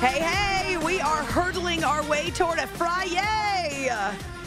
Hey, hey, we are hurtling our way toward a Friday.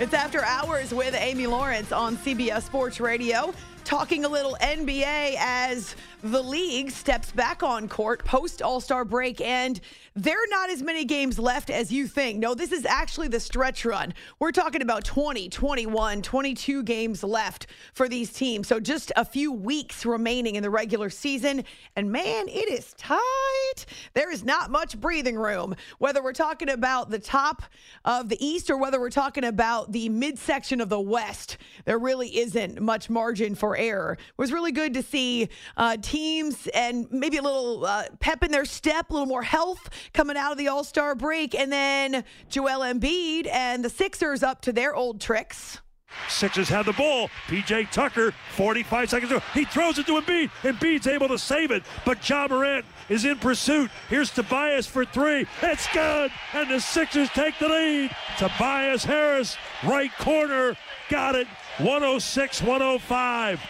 It's after hours with Amy Lawrence on CBS Sports Radio, talking a little NBA as the league steps back on court post All Star break, and there are not as many games left as you think. No, this is actually the stretch run. We're talking about 20, 21, 22 games left for these teams. So just a few weeks remaining in the regular season. And man, it is tight. There is not much breathing room, whether we're talking about the top of the East or whether we're talking about the midsection of the West. There really isn't much margin for error. It was really good to see uh, teams and maybe a little uh, pep in their step, a little more health coming out of the All Star break. And then Joel Embiid and the Sixers up to their old tricks. Sixers have the ball. PJ Tucker, 45 seconds ago. He throws it to Embiid. Embiid's able to save it, but Ja Morant is in pursuit. Here's Tobias for three. It's good, and the Sixers take the lead. Tobias Harris, right corner, got it. 106 105.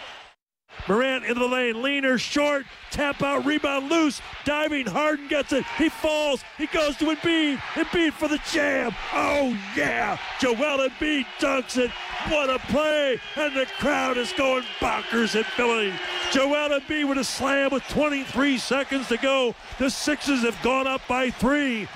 Morant into the lane, leaner, short, tap out, rebound loose, diving, Harden gets it, he falls, he goes to Embiid, Embiid for the jam, oh yeah, Joel Embiid dunks it, what a play, and the crowd is going bonkers in Philly. Joel Embiid with a slam with 23 seconds to go, the Sixers have gone up by three.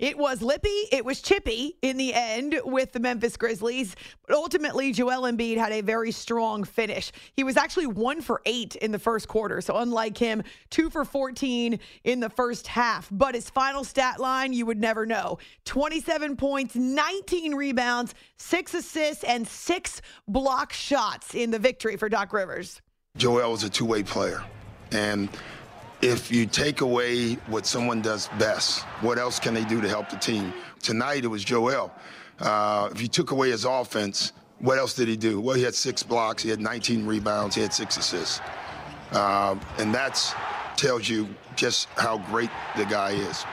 It was lippy, it was chippy in the end with the Memphis Grizzlies, but ultimately Joel Embiid had a very strong finish. He was actually 1 for 8 in the first quarter, so unlike him, 2 for 14 in the first half, but his final stat line you would never know. 27 points, 19 rebounds, 6 assists and 6 block shots in the victory for Doc Rivers. Joel was a two-way player and if you take away what someone does best, what else can they do to help the team? Tonight it was Joel. Uh, if you took away his offense, what else did he do? Well, he had six blocks, he had 19 rebounds, he had six assists. Uh, and that tells you just how great the guy is.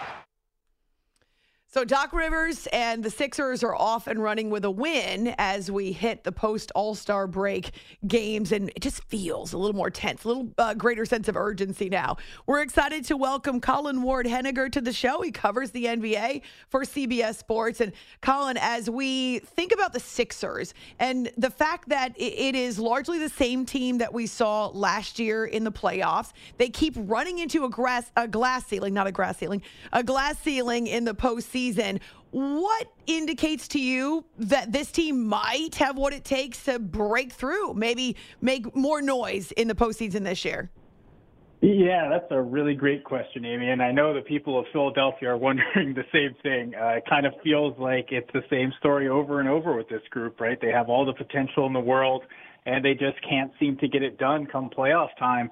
So Doc Rivers and the Sixers are off and running with a win as we hit the post All Star break games, and it just feels a little more tense, a little uh, greater sense of urgency now. We're excited to welcome Colin Ward Henninger to the show. He covers the NBA for CBS Sports, and Colin, as we think about the Sixers and the fact that it is largely the same team that we saw last year in the playoffs, they keep running into a grass a glass ceiling, not a grass ceiling, a glass ceiling in the postseason season. What indicates to you that this team might have what it takes to break through, maybe make more noise in the postseason this year? Yeah, that's a really great question, Amy. And I know the people of Philadelphia are wondering the same thing. Uh, it kind of feels like it's the same story over and over with this group, right? They have all the potential in the world, and they just can't seem to get it done come playoff time.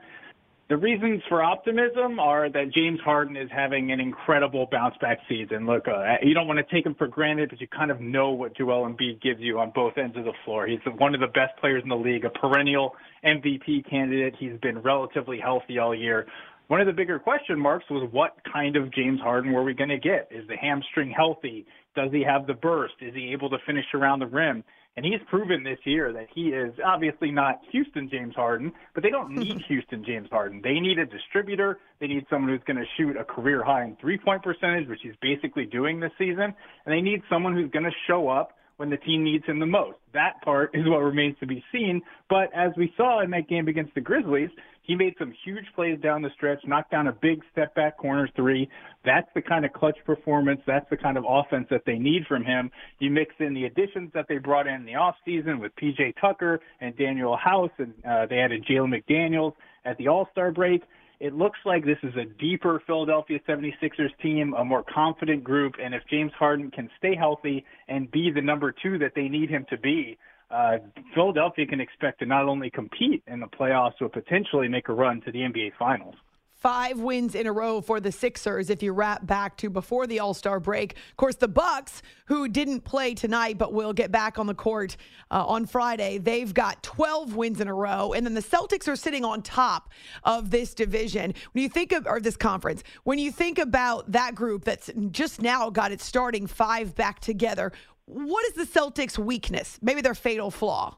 The reasons for optimism are that James Harden is having an incredible bounce back season. Look, uh, you don't want to take him for granted, but you kind of know what Joel Embiid gives you on both ends of the floor. He's one of the best players in the league, a perennial MVP candidate. He's been relatively healthy all year. One of the bigger question marks was what kind of James Harden were we going to get? Is the hamstring healthy? Does he have the burst? Is he able to finish around the rim? And he's proven this year that he is obviously not Houston James Harden, but they don't need Houston James Harden. They need a distributor. They need someone who's going to shoot a career high in three point percentage, which he's basically doing this season. And they need someone who's going to show up when the team needs him the most. That part is what remains to be seen. But as we saw in that game against the Grizzlies, he made some huge plays down the stretch, knocked down a big step back corner three. That's the kind of clutch performance. That's the kind of offense that they need from him. You mix in the additions that they brought in, in the offseason with PJ Tucker and Danuel House, and uh, they added Jalen McDaniels at the All Star break. It looks like this is a deeper Philadelphia 76ers team, a more confident group, and if James Harden can stay healthy and be the number two that they need him to be, uh, Philadelphia can expect to not only compete in the playoffs, but potentially make a run to the NBA Finals five wins in a row for the Sixers if you wrap back to before the All-Star break. Of course, the Bucks, who didn't play tonight but will get back on the court uh, on Friday, they've got 12 wins in a row, and then the Celtics are sitting on top of this division. When you think of or this conference, when you think about that group that's just now got its starting five back together, what is the Celtics' weakness? Maybe their fatal flaw.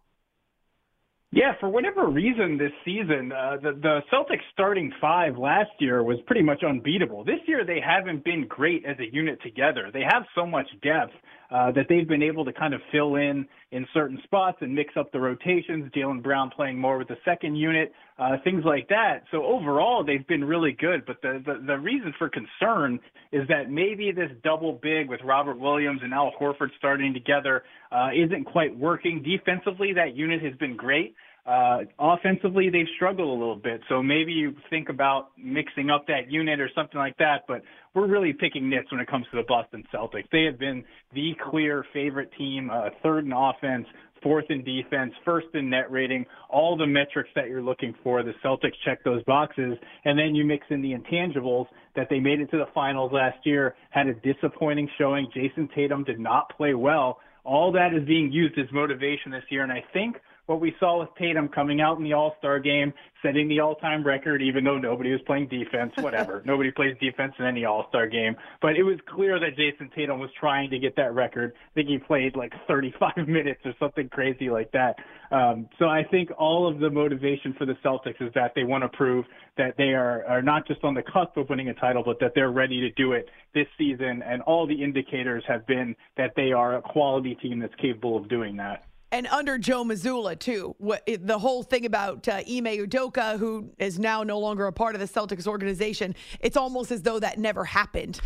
Yeah, for whatever reason this season, uh, the, the Celtics starting five last year was pretty much unbeatable. This year they haven't been great as a unit together. They have so much depth uh, that they've been able to kind of fill in in certain spots and mix up the rotations. Jaylen Brown playing more with the second unit, uh, things like that. So overall, they've been really good. But the, the the reason for concern is that maybe this double big with Robert Williams and Al Horford starting together uh, isn't quite working. Defensively, that unit has been great. Uh, offensively, they've struggled a little bit. So maybe you think about mixing up that unit or something like that. But we're really picking nits when it comes to the Boston Celtics. They have been the clear favorite team, uh, third in offense, fourth in defense, first in net rating, all the metrics that you're looking for. The Celtics check those boxes. And then you mix in the intangibles that they made it to the finals last year, had a disappointing showing. Jayson Tatum did not play well. All that is being used as motivation this year. And I think what we saw with Tatum coming out in the All Star game, setting the all time record, even though nobody was playing defense, whatever. nobody plays defense in any All Star game. But it was clear that Jayson Tatum was trying to get that record. I think he played like 35 minutes or something crazy like that. Um, so I think all of the motivation for the Celtics is that they want to prove that they are, are not just on the cusp of winning a title, but that they're ready to do it this season. And all the indicators have been that they are a quality team that's capable of doing that and under Joe Mazzulla too. What, the whole thing about uh, Ime Udoka, who is now no longer a part of the Celtics organization, it's almost as though that never happened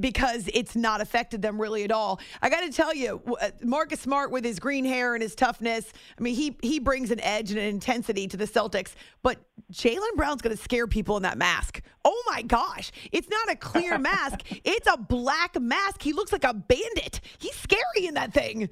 because it's not affected them really at all. I got to tell you, uh, Marcus Smart with his green hair and his toughness, I mean, he he brings an edge and an intensity to the Celtics. But Jaylen Brown's going to scare people in that mask. Oh my gosh, it's not a clear mask; it's a black mask. He looks like a bandit. He's scary in that thing.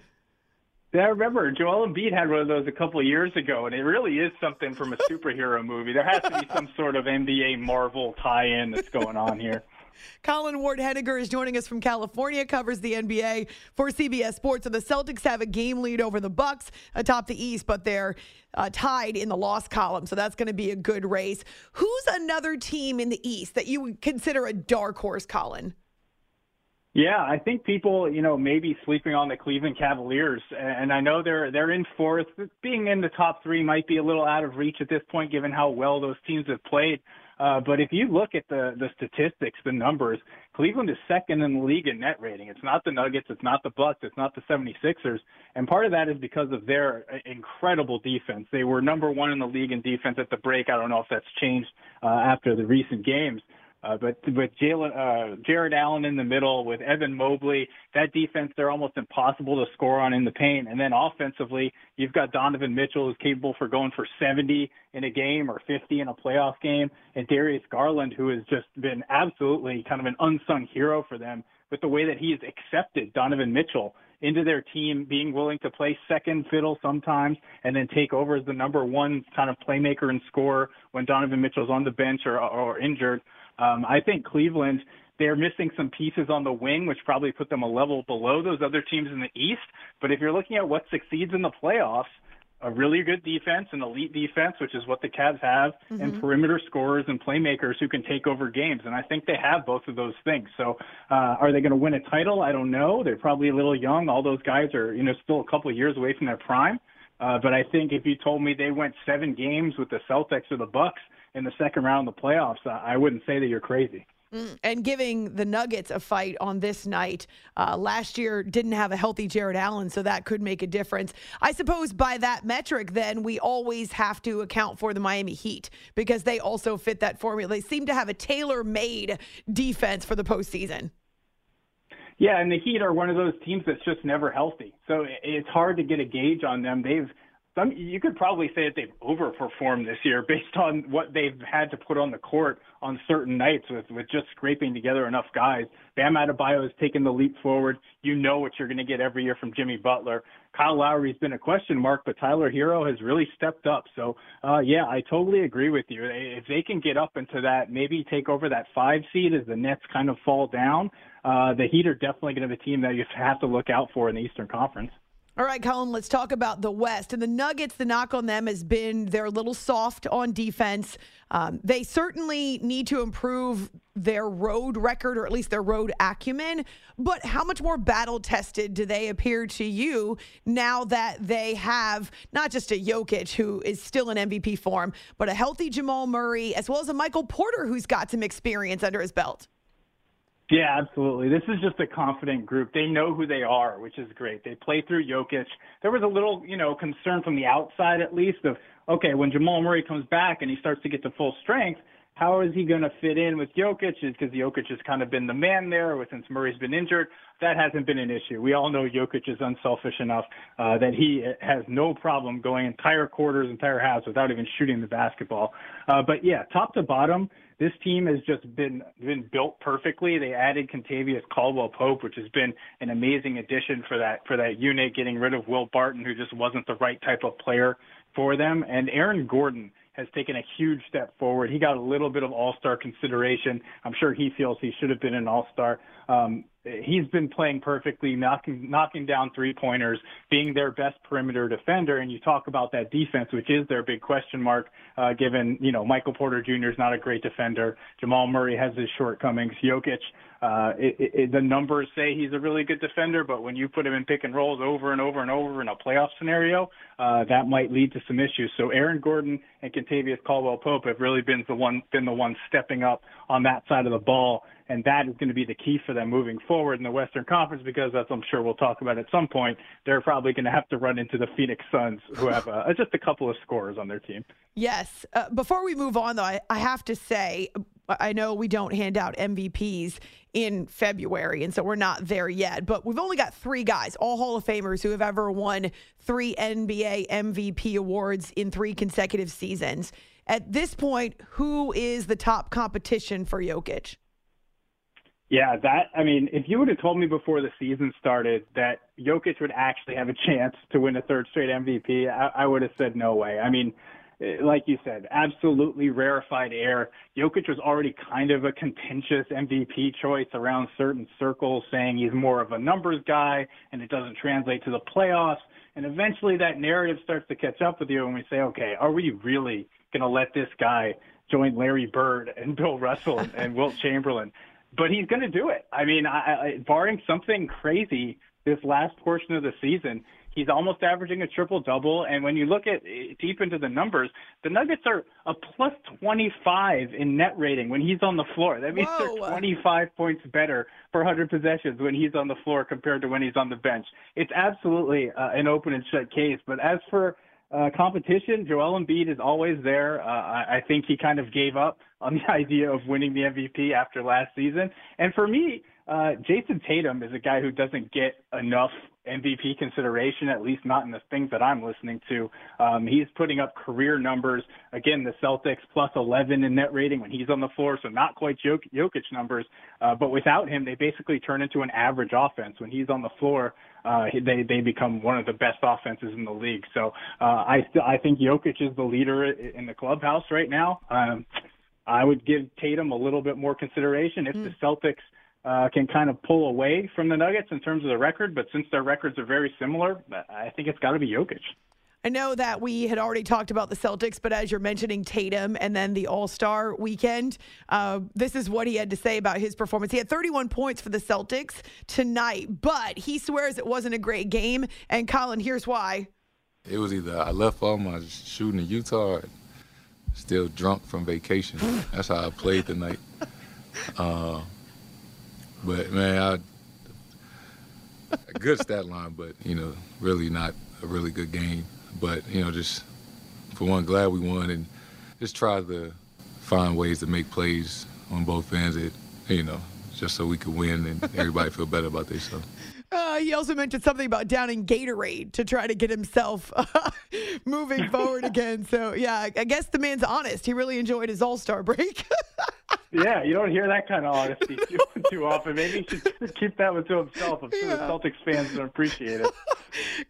Yeah, I remember Joel Embiid had one of those a couple of years ago, and it really is something from a superhero movie. There has to be some sort of NBA Marvel tie-in that's going on here. Colin Ward Henninger is joining us from California, covers the NBA for CBS Sports. So the Celtics have a game lead over the Bucks atop the East, but they're uh, tied in the loss column. So that's going to be a good race. Who's another team in the East that you would consider a dark horse, Colin? Yeah, I think people, you know, maybe sleeping on the Cleveland Cavaliers, and I know they're they're in fourth. Being in the top three might be a little out of reach at this point, given how well those teams have played. Uh, but if you look at the the statistics, the numbers, Cleveland is second in the league in net rating. It's not the Nuggets, it's not the Bucks, it's not the 76ers, and part of that is because of their uh, incredible defense. They were number one in the league in defense at the break. I don't know if that's changed uh, after the recent games. But with Jalen, uh, Jarrett Allen in the middle with Evan Mobley, that defense they're almost impossible to score on in the paint. And then offensively, you've got Donovan Mitchell who's capable for going for 70 in a game or 50 in a playoff game, and Darius Garland who has just been absolutely kind of an unsung hero for them with the way that he's accepted Donovan Mitchell into their team, being willing to play second fiddle sometimes and then take over as the number one kind of playmaker and scorer when Donovan Mitchell's on the bench or, or injured. Um, I think Cleveland, they're missing some pieces on the wing, which probably put them a level below those other teams in the East. But if you're looking at what succeeds in the playoffs, a really good defense, an elite defense, which is what the Cavs have, mm-hmm. and perimeter scorers and playmakers who can take over games. And I think they have both of those things. So, uh, are they going to win a title? I don't know. They're probably a little young. All those guys are, you know, still a couple of years away from their prime. Uh, but I think if you told me they went seven games with the Celtics or the Bucks, in the second round of the playoffs, I wouldn't say that you're crazy. Mm, and giving the Nuggets a fight on this night. Uh, last year didn't have a healthy Jarrett Allen, so that could make a difference. I suppose by that metric, then we always have to account for the Miami Heat because they also fit that formula. They seem to have a tailor made defense for the postseason. Yeah, and the Heat are one of those teams that's just never healthy. So it's hard to get a gauge on them. They've some you could probably say that they've overperformed this year based on what they've had to put on the court on certain nights with with just scraping together enough guys. Bam Adebayo has taken the leap forward. You know what you're going to get every year from Jimmy Butler. Kyle Lowry's been a question mark, but Tyler Herro has really stepped up. So, uh, yeah, I totally agree with you. If they can get up into that, maybe take over that five seed as the Nets kind of fall down, uh, the Heat are definitely going to be a team that you have to look out for in the Eastern Conference. All right, Colin, let's talk about the West. And the Nuggets, the knock on them has been they're a little soft on defense. Um, they certainly need to improve their road record or at least their road acumen. But how much more battle tested do they appear to you now that they have not just a Jokic who is still in MVP form, but a healthy Jamal Murray as well as a Michael Porter who's got some experience under his belt? Yeah, absolutely. This is just a confident group. They know who they are, which is great. They play through Jokic. There was a little, you know, concern from the outside at least of, okay, when Jamal Murray comes back and he starts to get to full strength, how is he going to fit in with Jokic? Is because Jokic has kind of been the man there since Murray's been injured. That hasn't been an issue. We all know Jokic is unselfish enough uh, that he has no problem going entire quarters, entire halves without even shooting the basketball. Uh, but yeah, top to bottom, this team has just been been built perfectly. They added Kentavious Caldwell Pope, which has been an amazing addition for that for that unit, getting rid of Will Barton, who just wasn't the right type of player for them. And Aaron Gordon has taken a huge step forward. He got a little bit of all-star consideration. I'm sure he feels he should have been an all-star. Um, he's been playing perfectly, knocking knocking down three pointers, being their best perimeter defender. And you talk about that defense, which is their big question mark, uh, given you know Michael Porter Jr. is not a great defender. Jamal Murray has his shortcomings. Jokic, uh, it, it, the numbers say he's a really good defender, but when you put him in pick and rolls over and over and over in a playoff scenario, uh, that might lead to some issues. So Aaron Gordon and Kentavious Caldwell Pope have really been the one been the one stepping up on that side of the ball and that is going to be the key for them moving forward in the Western Conference because, as I'm sure we'll talk about at some point, they're probably going to have to run into the Phoenix Suns, who have uh, just a couple of scorers on their team. Yes. Uh, before we move on, though, I, I have to say, I know we don't hand out MVPs in February, and so we're not there yet. But we've only got three guys, all Hall of Famers, who have ever won three NBA MVP awards in three consecutive seasons. At this point, who is the top competition for Jokic? Yeah, that I mean, if you would have told me before the season started that Jokic would actually have a chance to win a third straight MVP, I, I would have said no way. I mean, Uh, like you said, absolutely rarefied air. Jokic was already kind of a contentious MVP choice around certain circles, saying he's more of a numbers guy and it doesn't translate to the playoffs. And eventually that narrative starts to catch up with you and we say, okay, are we really going to let this guy join Larry Bird and Bill Russell and, and Wilt Chamberlain? but he's going to do it. I mean, I, I, barring something crazy this last portion of the season, he's almost averaging a triple double. And when you look at eh, deep into the numbers, the Nuggets are a plus 25 in net rating when he's on the floor. That means Whoa. they're 25 points better per 100 possessions when he's on the floor compared to when he's on the bench. It's absolutely uh, an open and shut case. But as for uh, competition, Joel Embiid is always there. Uh, I, think he kind of gave up on the idea of winning the MVP after last season. And for me, uh, Jayson Tatum is a guy who doesn't get enough MVP consideration, at least not in the things that I'm listening to. Um, he's putting up career numbers. Again, the Celtics plus 11 in net rating when he's on the floor, so not quite Jok- Jokic numbers. Uh, but without him, they basically turn into an average offense. When he's on the floor, uh, they they become one of the best offenses in the league. So uh, I st- I think Jokic is the leader in the clubhouse right now. Um, I would give Tatum a little bit more consideration if mm. the Celtics uh, can kind of pull away from the Nuggets in terms of the record, but since their records are very similar, I think it's got to be Jokic. I know that we had already talked about the Celtics, but as you're mentioning Tatum and then the All Star weekend, uh, this is what he had to say about his performance. He had 31 points for the Celtics tonight, but he swears it wasn't a great game. And Colin, here's why. It was either I left all my shooting in Utah, still drunk from vacation. That's how I played tonight. Uh, but man, I, a good stat line, but you know, really not a really good game. But you know, just for one, glad we won, and just try to find ways to make plays on both ends. It, you know, just so we could win and everybody feel better about themselves. Uh, he also mentioned something about downing Gatorade to try to get himself uh, moving forward again. So, yeah, I guess the man's honest. He really enjoyed his All Star break. yeah, you don't hear that kind of honesty too, too often. Maybe he should keep that one to himself. I'm sure yeah. the Celtics fans don't appreciate it.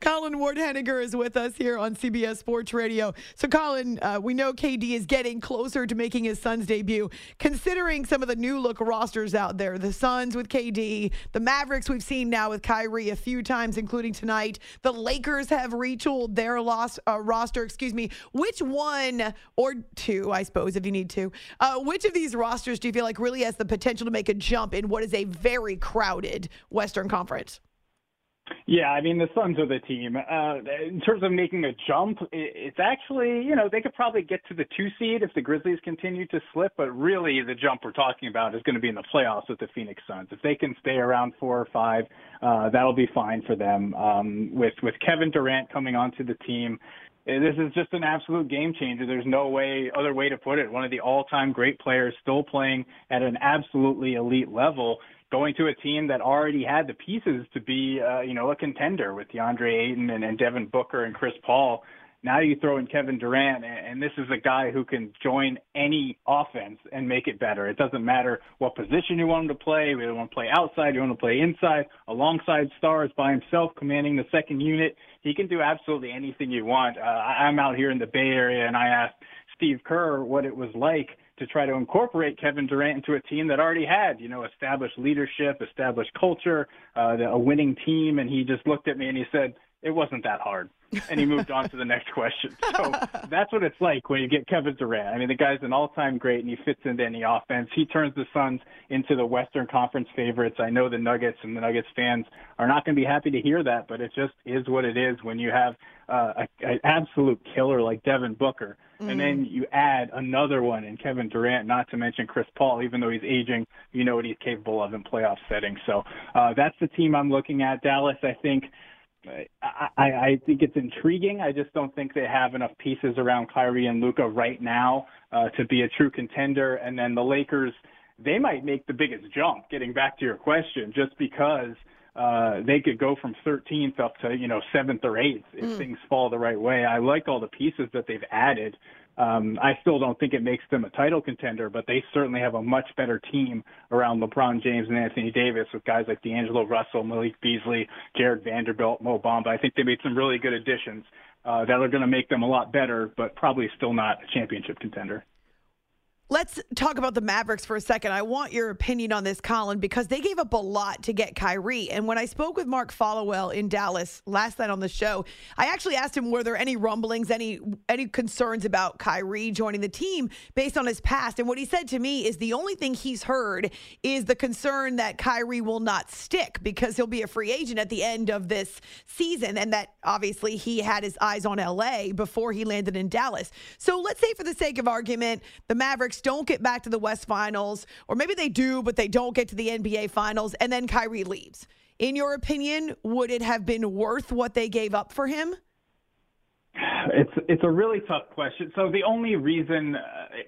Colin Ward Henninger is with us here on CBS Sports Radio. So, Colin, uh, we know KD is getting closer to making his Suns debut. Considering some of the new look rosters out there, the Suns with KD, the Mavericks we've seen now with Kyrie a few times, including tonight. The Lakers have retooled their lost, uh, roster. Excuse me. Which one or two, I suppose, if you need to, uh, which of these rosters do you feel like really has the potential to make a jump in what is a very crowded Western Conference? Yeah, I mean the Suns are the team. Uh, in terms of making a jump, it's actually you know they could probably get to the two seed if the Grizzlies continue to slip, but really the jump we're talking about is going to be in the playoffs with the Phoenix Suns. If they can stay around four or five, uh, that'll be fine for them. Um, with with Kevin Durant coming onto the team, eh, this is just an absolute game changer. There's no way other way to put it. One of the all-time great players still playing at an absolutely elite level going to a team that already had the pieces to be, uh, you know, a contender with DeAndre Ayton and, and Devin Booker and Chris Paul. Now you throw in Kevin Durant, and this is a guy who can join any offense and make it better. It doesn't matter what position you want him to play. You want to play outside, you want to play inside, alongside stars by himself, commanding the second unit. He can do absolutely anything you want. Uh, I'm out here in the Bay Area, and I asked Steve Kerr what it was like to try to incorporate Kevin Durant into a team that already had, you know, established leadership, established culture, uh, a winning team. And he just looked at me and he said, it wasn't that hard. And he moved on to the next question. So that's what it's like when you get Kevin Durant. I mean, the guy's an all-time great and he fits into any offense. He turns the Suns into the Western Conference favorites. I know the Nuggets and the Nuggets fans are not going to be happy to hear that, but it just is what it is when you have uh, an absolute killer like Devin Booker Mm-hmm. And then you add another one in Kevin Durant, not to mention Chris Paul, even though he's aging, you know what he's capable of in playoff settings. So uh, that's the team I'm looking at. Dallas, I think. I, I think it's intriguing. I just don't think they have enough pieces around Kyrie and Luka right now uh, to be a true contender. And then the Lakers, they might make the biggest jump. Getting back to your question, just because uh, they could go from 13th up to you know seventh or eighth if mm. things fall the right way. I like all the pieces that they've added. Um, I still don't think it makes them a title contender, but they certainly have a much better team around LeBron James and Anthony Davis with guys like D'Angelo Russell, Malik Beasley, Jarred Vanderbilt, Mo Bamba. I think they made some really good additions uh, that are going to make them a lot better, but probably still not a championship contender. Let's talk about the Mavericks for a second. I want your opinion on this, Colin, because they gave up a lot to get Kyrie. And when I spoke with Mark Followill in Dallas last night on the show, I actually asked him were there any rumblings, any any concerns about Kyrie joining the team based on his past. And what he said to me is the only thing he's heard is the concern that Kyrie will not stick because he'll be a free agent at the end of this season, and that obviously he had his eyes on LA before he landed in Dallas. So let's say, for the sake of argument, the Mavericks don't get back to the West Finals, or maybe they do, but they don't get to the NBA Finals, and then Kyrie leaves. In your opinion, would it have been worth what they gave up for him? It's it's a really tough question. So the only reason, uh,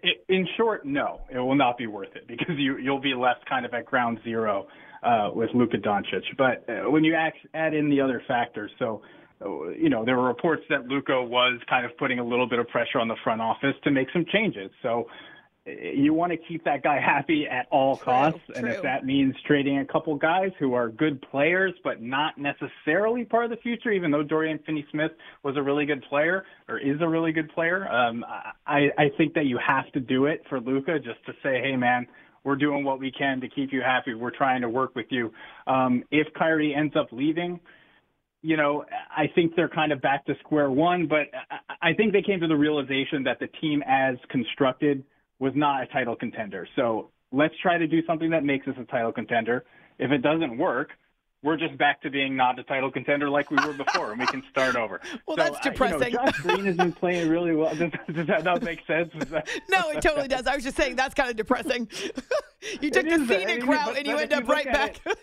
it, in short, no, it will not be worth it because you you'll be left kind of at ground zero uh, with Luka Doncic. But uh, when you add, add in the other factors, so you know there were reports that Luka was kind of putting a little bit of pressure on the front office to make some changes. So you want to keep that guy happy at all true, costs. True. And if that means trading a couple guys who are good players, but not necessarily part of the future, even though Dorian Finney Smith was a really good player or is a really good player, um, I, I think that you have to do it for Luka just to say, hey, man, we're doing what we can to keep you happy. We're trying to work with you. Um, if Kyrie ends up leaving, you know, I think they're kind of back to square one, but I think they came to the realization that the team as constructed – was not a title contender. So let's try to do something that makes us a title contender. If it doesn't work, we're just back to being not a title contender like we were before, and we can start over. well, so, that's depressing. Uh, you know, Josh Green has been playing really well. Does, does that not make sense? That... no, it totally does. I was just saying that's kind of depressing. you took the scenic I mean, route, and you end up right back. It,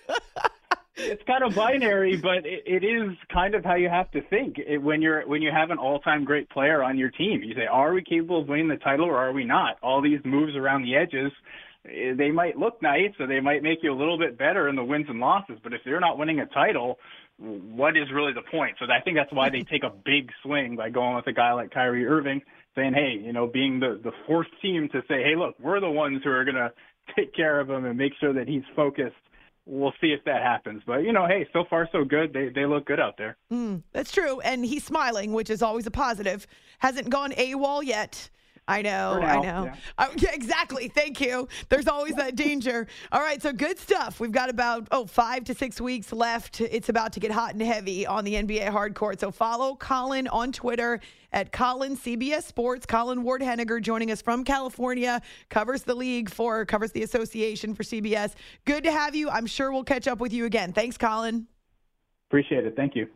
it's kind of binary, but it, it is kind of how you have to think it, when you're when you have an all-time great player on your team. You say, are we capable of winning the title or are we not? All these moves around the edges, eh, they might look nice or they might make you a little bit better in the wins and losses, but if they're not winning a title, what is really the point? So I think that's why they take a big swing by going with a guy like Kyrie Irving, saying, hey, you know, being the the fourth team to say, hey, look, we're the ones who are to take care of him and make sure that he's focused we'll see if that happens. But you know, hey, so far so good. They they look good out there. Mm, that's true, and he's smiling, which is always a positive. Hasn't gone AWOL yet. I know, now, I know. yeah. Uh, yeah, exactly. Thank you. There's always that danger. All right, so good stuff. We've got about oh five to six weeks left. It's about to get hot and heavy on the NBA hardcourt. So follow Colin on Twitter at Colin CBS Sports. Colin Ward Henninger joining us from California, covers the league for covers the association for CBS. Good to have you. I'm sure we'll catch up with you again. Thanks, Colin. Appreciate it. Thank you.